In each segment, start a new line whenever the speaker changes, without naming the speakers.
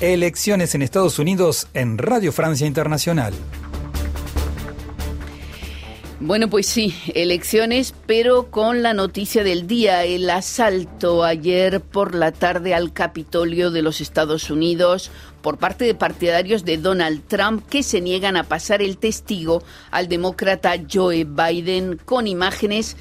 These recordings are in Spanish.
Elecciones en Estados Unidos en Radio Francia Internacional.
Bueno, pues sí, elecciones, pero con la noticia del día, el asalto ayer por la tarde al Capitolio de los Estados Unidos por parte de partidarios de Donald Trump que se niegan a pasar el testigo al demócrata Joe Biden con imágenes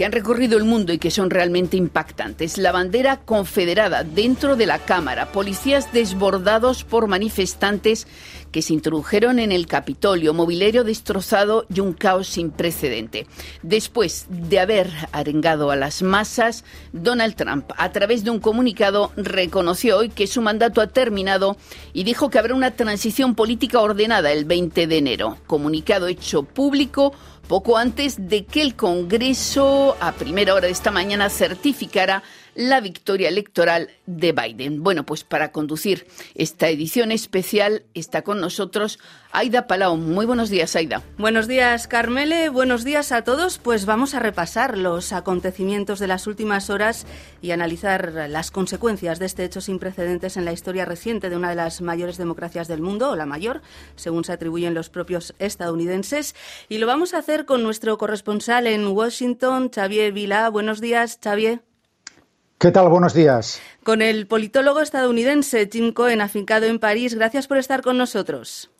que han recorrido el mundo y que son realmente impactantes. La bandera confederada dentro de la Cámara, policías desbordados por manifestantes que se introdujeron en el Capitolio, mobiliario destrozado y un caos sin precedente. Después de haber arengado a las masas, Donald Trump, a través de un comunicado, reconoció hoy que su mandato ha terminado y dijo que habrá una transición política ordenada el 20 de enero. Comunicado hecho público poco antes de que el Congreso, a primera hora de esta mañana, certificara la victoria electoral de Biden. Bueno, pues para conducir esta edición especial está con nosotros Aida Palau. Muy buenos días, Aida.
Buenos días, Carmele. Buenos días a todos. Pues vamos a repasar los acontecimientos de las últimas horas y analizar las consecuencias de este hecho sin precedentes en la historia reciente de una de las mayores democracias del mundo, o la mayor, según se atribuyen los propios estadounidenses. Y lo vamos a hacer con nuestro corresponsal en Washington, Xavier Vila. Buenos días, Xavier.
¿Qué tal? Buenos días.
Con el politólogo estadounidense Jim Cohen, afincado en París. Gracias por estar con nosotros.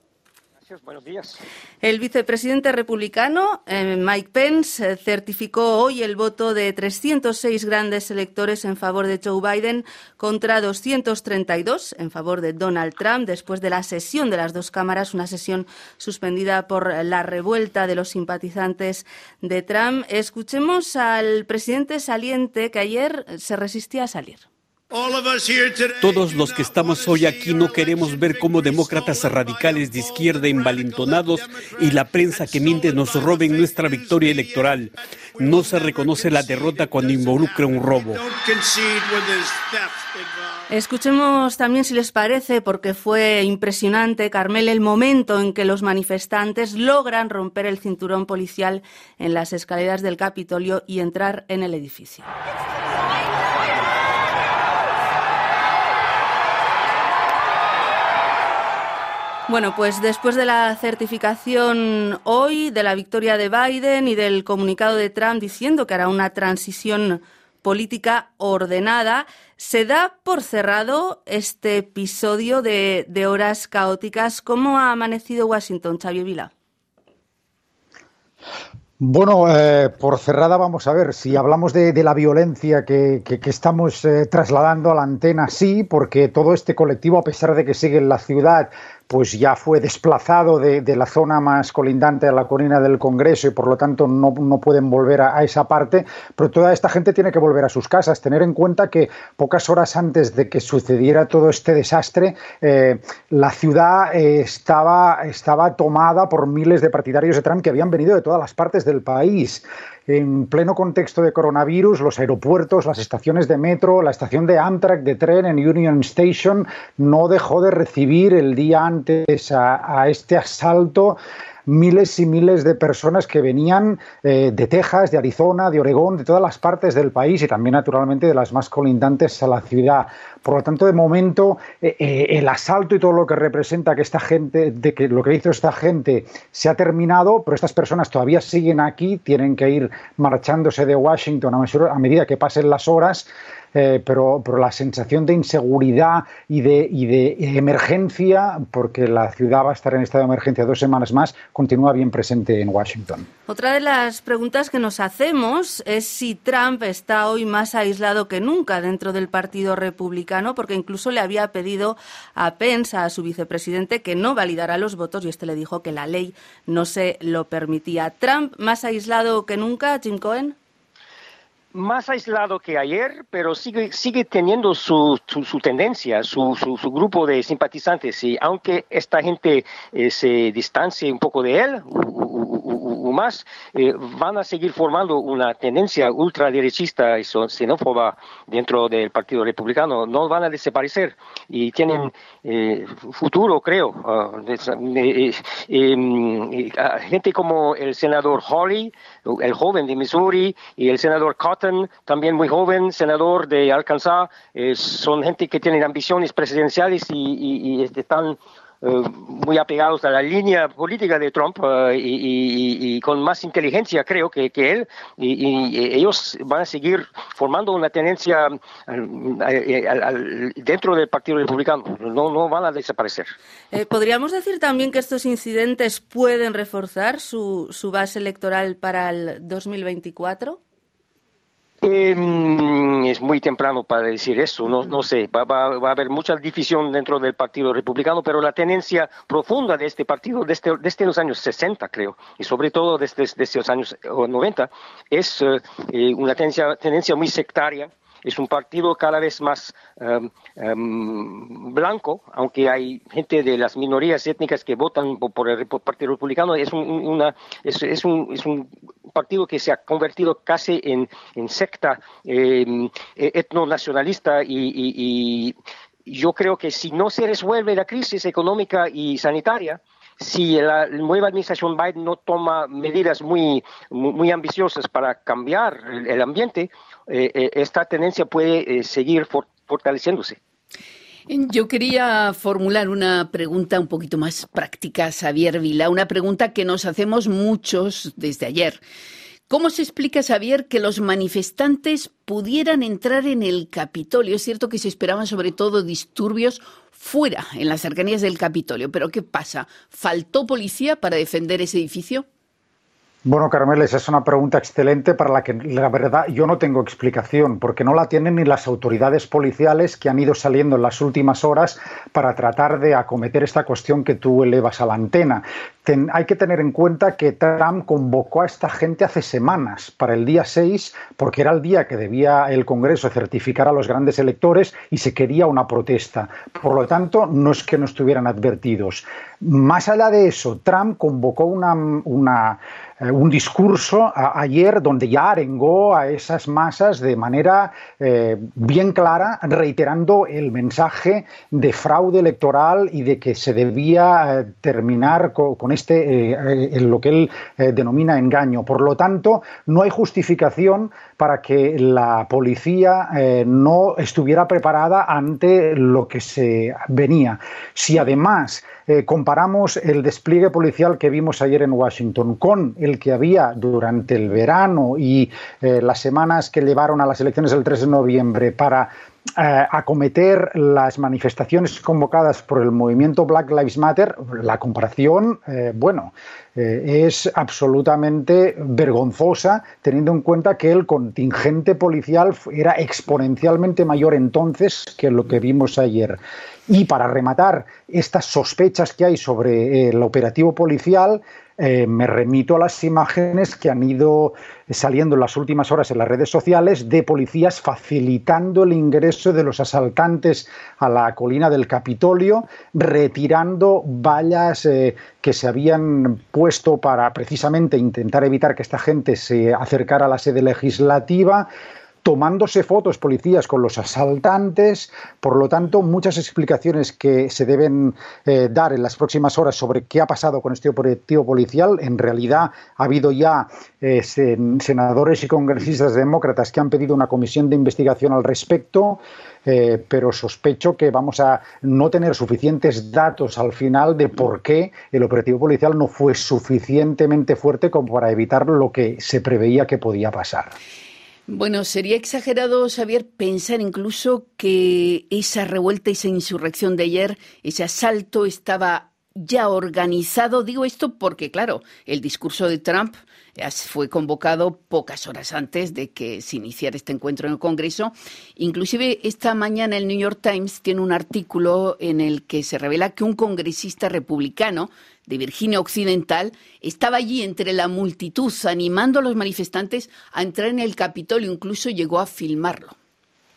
Buenos días.
El vicepresidente republicano, eh, Mike Pence, eh, certificó hoy el voto de 306 grandes electores en favor de Joe Biden contra 232 en favor de Donald Trump después de la sesión de las dos cámaras, una sesión suspendida por la revuelta de los simpatizantes de Trump. Escuchemos al presidente saliente que ayer se resistía a salir.
Todos los que estamos hoy aquí no queremos ver cómo demócratas radicales de izquierda envalentonados y la prensa que miente nos roben nuestra victoria electoral. No se reconoce la derrota cuando involucra un robo.
Escuchemos también, si les parece, porque fue impresionante, Carmel, el momento en que los manifestantes logran romper el cinturón policial en las escaleras del Capitolio y entrar en el edificio. Bueno, pues después de la certificación hoy de la victoria de Biden y del comunicado de Trump diciendo que hará una transición política ordenada, se da por cerrado este episodio de, horas caóticas. ¿Cómo ha amanecido Washington, Xavier Vila?
Bueno, eh, por cerrada vamos a ver, si hablamos de, la violencia que, estamos eh, trasladando a la antena, sí, porque todo este colectivo, a pesar de que sigue en la ciudad, pues ya fue desplazado de, la zona más colindante a la colina del Congreso y por lo tanto no, pueden volver a, esa parte, pero toda esta gente tiene que volver a sus casas. Tener en cuenta que pocas horas antes de que sucediera todo este desastre, eh, la ciudad eh, estaba, estaba tomada por miles de partidarios de Trump que habían venido de todas las partes del país en pleno contexto de coronavirus, los aeropuertos, las estaciones de metro, la estación de Amtrak de tren en Union Station no dejó de recibir el día antes a, este asalto miles y miles de personas que venían eh, de Texas, de Arizona, de Oregón, de todas las partes del país y también naturalmente de las más colindantes a la ciudad. Por lo tanto, de momento, eh, eh, el asalto y todo lo que representa que esta gente, de que lo que hizo esta gente se ha terminado, pero estas personas todavía siguen aquí, tienen que ir marchándose de Washington a medida que pasen las horas. Eh, pero, la sensación de inseguridad y de, y de, emergencia, porque la ciudad va a estar en estado de emergencia dos semanas más, continúa bien presente en Washington.
Otra de las preguntas que nos hacemos es si Trump está hoy más aislado que nunca dentro del Partido Republicano, porque incluso le había pedido a Pence, a su vicepresidente, que no validara los votos y este le dijo que la ley no se lo permitía. ¿Trump más aislado que nunca, Jim Cohen?
Más aislado que ayer, pero sigue, sigue teniendo su, su, tendencia, su, su, grupo de simpatizantes. Y aunque esta gente eh, se distancie un poco de él, más. Eh, van a seguir formando una tendencia ultraderechista y xenófoba dentro del Partido Republicano, no van a desaparecer y tienen eh, futuro, creo. Em, gente como el senador Hawley, el joven de Missouri, y el senador Cotton, también muy joven, senador de Arkansas, son gente que tienen ambiciones presidenciales y, están eh, muy apegados a la línea política de Trump eh, y, con más inteligencia, creo, que, él, y, ellos van a seguir formando una tendencia eh, dentro del Partido Republicano, no, no van a desaparecer.
¿Podríamos decir también que estos incidentes pueden reforzar su, su base electoral para el 2024?
Eh, es muy temprano para decir eso, no, sé, va, va, a haber mucha división dentro del Partido Republicano, pero la tendencia profunda de este partido desde, desde los años 60, creo, y sobre todo desde, desde los años 90, es eh, eh, una tendencia, tendencia muy sectaria, es un partido cada vez más em, blanco, aunque hay gente de las minorías étnicas que votan por el Partido Republicano, es un, una, partido que se ha convertido casi en, secta eh, etnonacionalista y, yo creo que si no se resuelve la crisis económica y sanitaria, si la nueva administración Biden no toma medidas muy, muy, ambiciosas para cambiar el, ambiente, eh, eh, esta tendencia puede eh, seguir fortaleciéndose.
Yo quería formular una pregunta un poquito más práctica, Xavier Vila, una pregunta que nos hacemos muchos desde ayer. ¿Cómo se explica, Xavier, que los manifestantes pudieran entrar en el Capitolio? Es cierto que se esperaban sobre todo disturbios fuera, en las cercanías del Capitolio, pero ¿qué pasa? ¿Faltó policía para defender ese edificio?
Bueno, Carmel, esa es una pregunta excelente para la que la verdad yo no tengo explicación, porque no la tienen ni las autoridades policiales que han ido saliendo en las últimas horas para tratar de acometer esta cuestión que tú elevas a la antena. hay que tener en cuenta que Trump convocó a esta gente hace semanas para el día 6, porque era el día que debía el Congreso certificar a los grandes electores y se quería una protesta. Por lo tanto, no es que no estuvieran advertidos. Más allá de eso, Trump convocó una, eh, un discurso ayer donde ya arengó a esas masas de manera eh, bien clara, reiterando el mensaje de fraude electoral y de que se debía eh, terminar con, este, lo que él denomina engaño. Por lo tanto, no hay justificación para que la policía no estuviera preparada ante lo que se venía. Si además eh, comparamos el despliegue policial que vimos ayer en Washington con el que había durante el verano y eh, las semanas que llevaron a las elecciones del 3 de noviembre para acometer las manifestaciones convocadas por el movimiento Black Lives Matter, la comparación, bueno, es absolutamente vergonzosa, teniendo en cuenta que el contingente policial era exponencialmente mayor entonces que lo que vimos ayer. Y para rematar estas sospechas que hay sobre el operativo policial, eh, me remito a las imágenes que han ido saliendo en las últimas horas en las redes sociales de policías facilitando el ingreso de los asaltantes a la colina del Capitolio, retirando vallas eh, que se habían puesto para precisamente intentar evitar que esta gente se acercara a la sede legislativa tomándose fotos policías con los asaltantes. Por lo tanto, muchas explicaciones que se deben eh, dar en las próximas horas sobre qué ha pasado con este operativo policial. En realidad, ha habido ya eh, senadores y congresistas demócratas que han pedido una comisión de investigación al respecto. Eh, pero sospecho que vamos a no tener suficientes datos al final de por qué el operativo policial no fue suficientemente fuerte como para evitar lo que se preveía que podía pasar.
Bueno, sería exagerado, Xavier, pensar incluso que esa revuelta, esa insurrección de ayer, ese asalto estaba ya organizado. Digo esto porque, claro, el discurso de Trump fue convocado pocas horas antes de que se iniciara este encuentro en el Congreso. Inclusive esta mañana el New York Times tiene un artículo en el que se revela que un congresista republicano de Virginia Occidental, estaba allí entre la multitud animando a los manifestantes a entrar en el Capitolio, incluso llegó a filmarlo.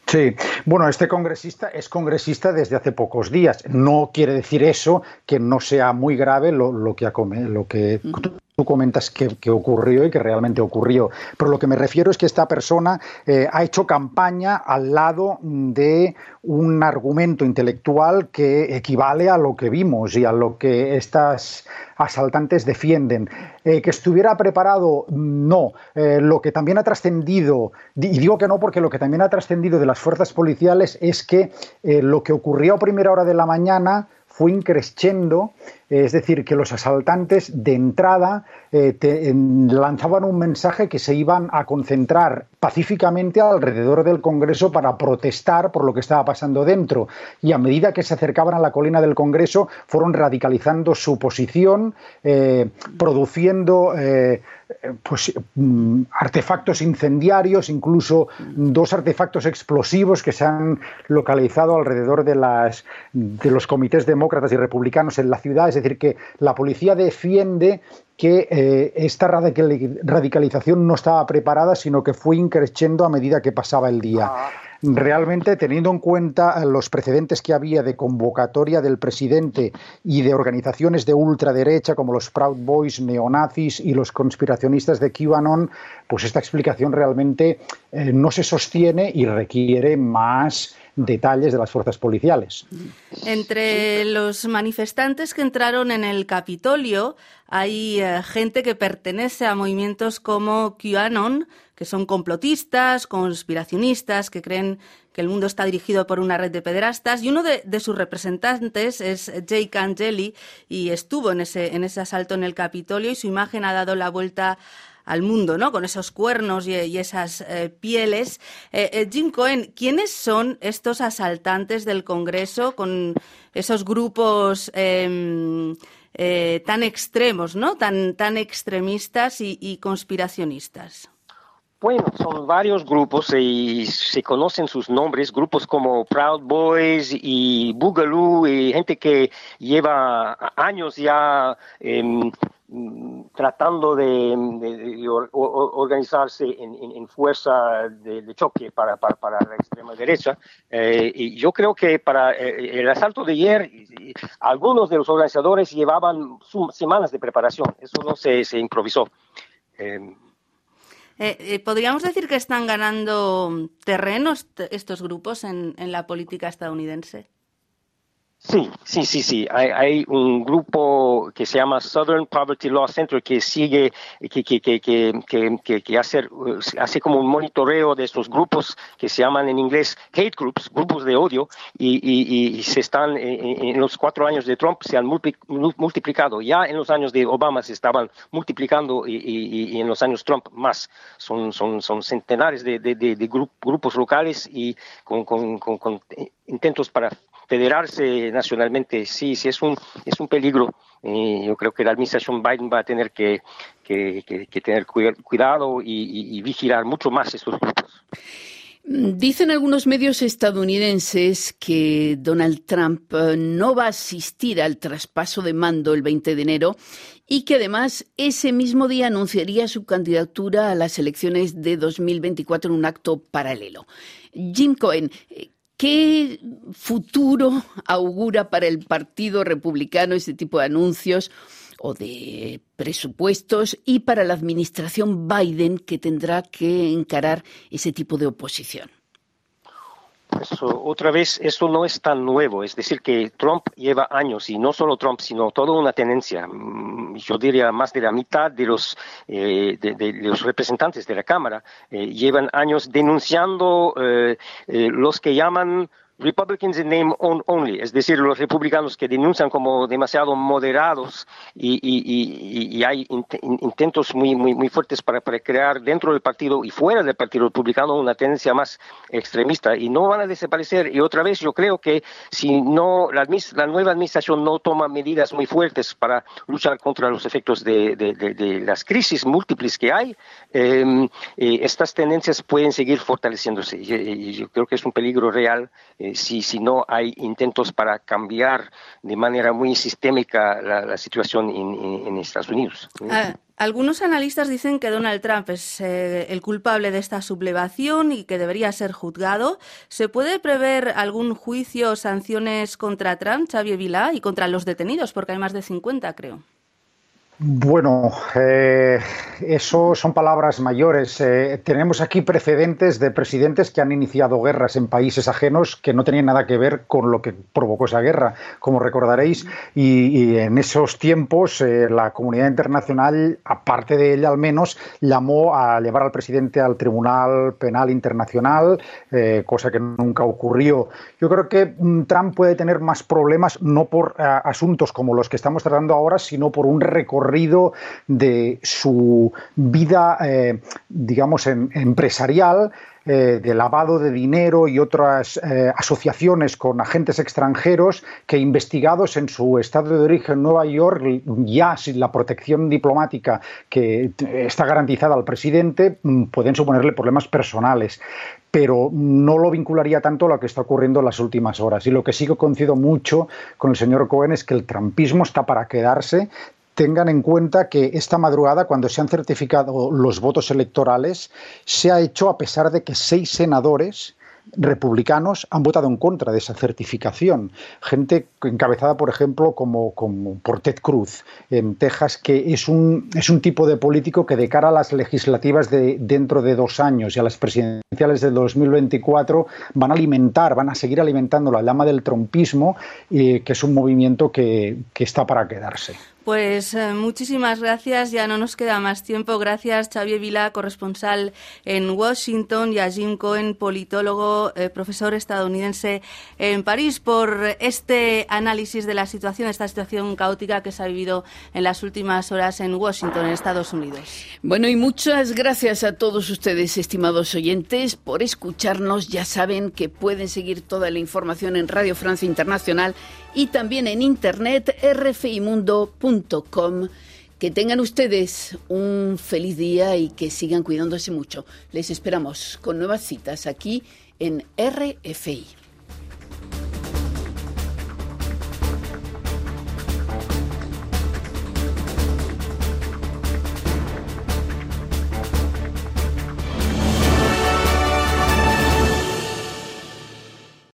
Sí, bueno, este congresista es congresista desde hace pocos días. No quiere decir eso que no sea muy grave lo, que, lo que tú comentas que, ocurrió y que realmente ocurrió. Pero lo que me refiero es que esta persona eh, ha hecho campaña al lado de un argumento intelectual que equivale a lo que vimos y a lo que estas asaltantes defienden. Eh, que estuviera preparado, no. Eh, lo que también ha trascendido, y digo que no porque lo que también ha trascendido de las fuerzas policiales es que lo que ocurrió a primera hora de la mañana fue increciendo, es decir, que los asaltantes de entrada eh, lanzaban un mensaje que se iban a concentrar pacíficamente alrededor del Congreso para protestar por lo que estaba pasando dentro. Y a medida que se acercaban a la colina del Congreso, fueron radicalizando su posición, eh, produciendo eh, pues, mm, artefactos incendiarios, incluso dos artefactos explosivos que se han localizado alrededor de, las, de los comités demócratas y republicanos en la ciudad. Es decir, que la policía defiende que eh, esta radicalización no estaba preparada, sino que fue increciendo a medida que pasaba el día. Ah. Realmente, teniendo en cuenta los precedentes que había de convocatoria del presidente y de organizaciones de ultraderecha como los Proud Boys, neonazis y los conspiracionistas de QAnon, pues esta explicación realmente eh, no se sostiene y requiere más detalles de las fuerzas policiales.
Entre los manifestantes que entraron en el Capitolio hay eh, gente que pertenece a movimientos como QAnon, que son complotistas, conspiracionistas, que creen que el mundo está dirigido por una red de pederastas, y uno de, sus representantes es Jake Angeli, y estuvo en ese, en ese asalto en el Capitolio, y su imagen ha dado la vuelta al mundo, ¿no? Con esos cuernos y, esas eh, pieles. Eh, eh, Jim Cohen, ¿quiénes son estos asaltantes del Congreso con esos grupos em, tan extremos, ¿no? Tan, extremistas y, conspiracionistas?
Bueno, son varios grupos y se conocen sus nombres, grupos como Proud Boys y Boogaloo, y gente que lleva años ya em, tratando de, organizarse en, fuerza de, choque para, para, la extrema derecha. Eh, y yo creo que para eh, el asalto de ayer, algunos de los organizadores llevaban semanas de preparación, eso no se, se improvisó.
Eh, ¿Podríamos decir que están ganando terrenos estos grupos en la política estadounidense?
Sí, sí, sí, sí. Hay, un grupo que se llama Southern Poverty Law Center que sigue, que, que, que, que, que hace, hace como un monitoreo de estos grupos que se llaman en inglés hate groups, grupos de odio, y, y, se están, en, los cuatro años de Trump se han multiplicado. Ya en los años de Obama se estaban multiplicando y, y en los años Trump más. Son, son, son centenares de, de, de, grupos locales y con, con, con intentos para federarse nacionalmente, sí, sí es un, es un peligro. yo creo que la administración Biden va a tener que, tener cuidado y, vigilar mucho más estos grupos.
Dicen algunos medios estadounidenses que Donald Trump eh, no va a asistir al traspaso de mando el 20 de enero y que además ese mismo día anunciaría su candidatura a las elecciones de 2024 en un acto paralelo. Jim Cohen, ¿Qué futuro augura para el Partido Republicano este tipo de anuncios o de presupuestos y para la administración Biden que tendrá que encarar ese tipo de oposición?
Otra vez, eso no es tan nuevo. Es decir, que Trump lleva años, y no solo Trump, sino toda una tendencia. Mm, yo diría más de la mitad de los, eh, de, los representantes de la Cámara eh, llevan años denunciando eh, los que llaman Republicans in name only, es decir, los republicanos que denuncian como demasiado moderados y, y, hay intentos muy, muy, muy fuertes para, para, crear dentro del partido y fuera del partido republicano una tendencia más extremista y no van a desaparecer. Y otra vez yo creo que si no la, la nueva administración no toma medidas muy fuertes para luchar contra los efectos de, las crisis múltiples que hay, em, eh, estas tendencias pueden seguir fortaleciéndose. Y, yo creo que es un peligro real. Eh, si, si no hay intentos para cambiar de manera muy sistémica la, situación en, Estados Unidos.
Ah, algunos analistas dicen que Donald Trump es eh, el culpable de esta sublevación y que debería ser juzgado. ¿Se puede prever algún juicio o sanciones contra Trump, Xavier Vilá, y contra los detenidos? Porque hay más de 50, creo.
Bueno, eh, eso son palabras mayores. Eh, tenemos aquí precedentes de presidentes que han iniciado guerras en países ajenos que no tenían nada que ver con lo que provocó esa guerra, como recordaréis. Y, en esos tiempos eh, la comunidad internacional, aparte de ella al menos, llamó a llevar al presidente al Tribunal Penal Internacional, cosa que nunca ocurrió. Yo creo que mm, Trump puede tener más problemas no por asuntos como los que estamos tratando ahora, sino por un recorrido de su vida, eh, digamos, empresarial, eh, de lavado de dinero y otras eh, asociaciones con agentes extranjeros que investigados en su estado de origen Nueva York, ya sin la protección diplomática que está garantizada al presidente, mm, pueden suponerle problemas personales pero no lo vincularía tanto a lo que está ocurriendo en las últimas horas. Y lo que sí que coincido mucho con el señor Cohen es que el trampismo está para quedarse, tengan en cuenta que esta madrugada, cuando se han certificado los votos electorales, se ha hecho a pesar de que seis senadores republicanos han votado en contra de esa certificación. Gente encabezada, por ejemplo, como, por Ted Cruz en Texas, que es un, es un tipo de político que de cara a las legislativas de dentro de dos años y a las presidenciales del 2024 van a alimentar, van a seguir alimentando la llama del trompismo, eh, que es un movimiento que está para quedarse.
Pues eh, muchísimas gracias, ya no nos queda más tiempo. Gracias Xavier Vila, corresponsal en Washington, y a Jim Cohen, politólogo, eh, profesor estadounidense en París, por este análisis de la situación, esta situación caótica que se ha vivido en las últimas horas en Washington, en Estados Unidos.
Bueno, y muchas gracias a todos ustedes, estimados oyentes, por escucharnos. Ya saben que pueden seguir toda la información en Radio Francia Internacional y también en internet rfimundo.com. Que tengan ustedes un feliz día y que sigan cuidándose mucho. Les esperamos con nuevas citas aquí en RFI.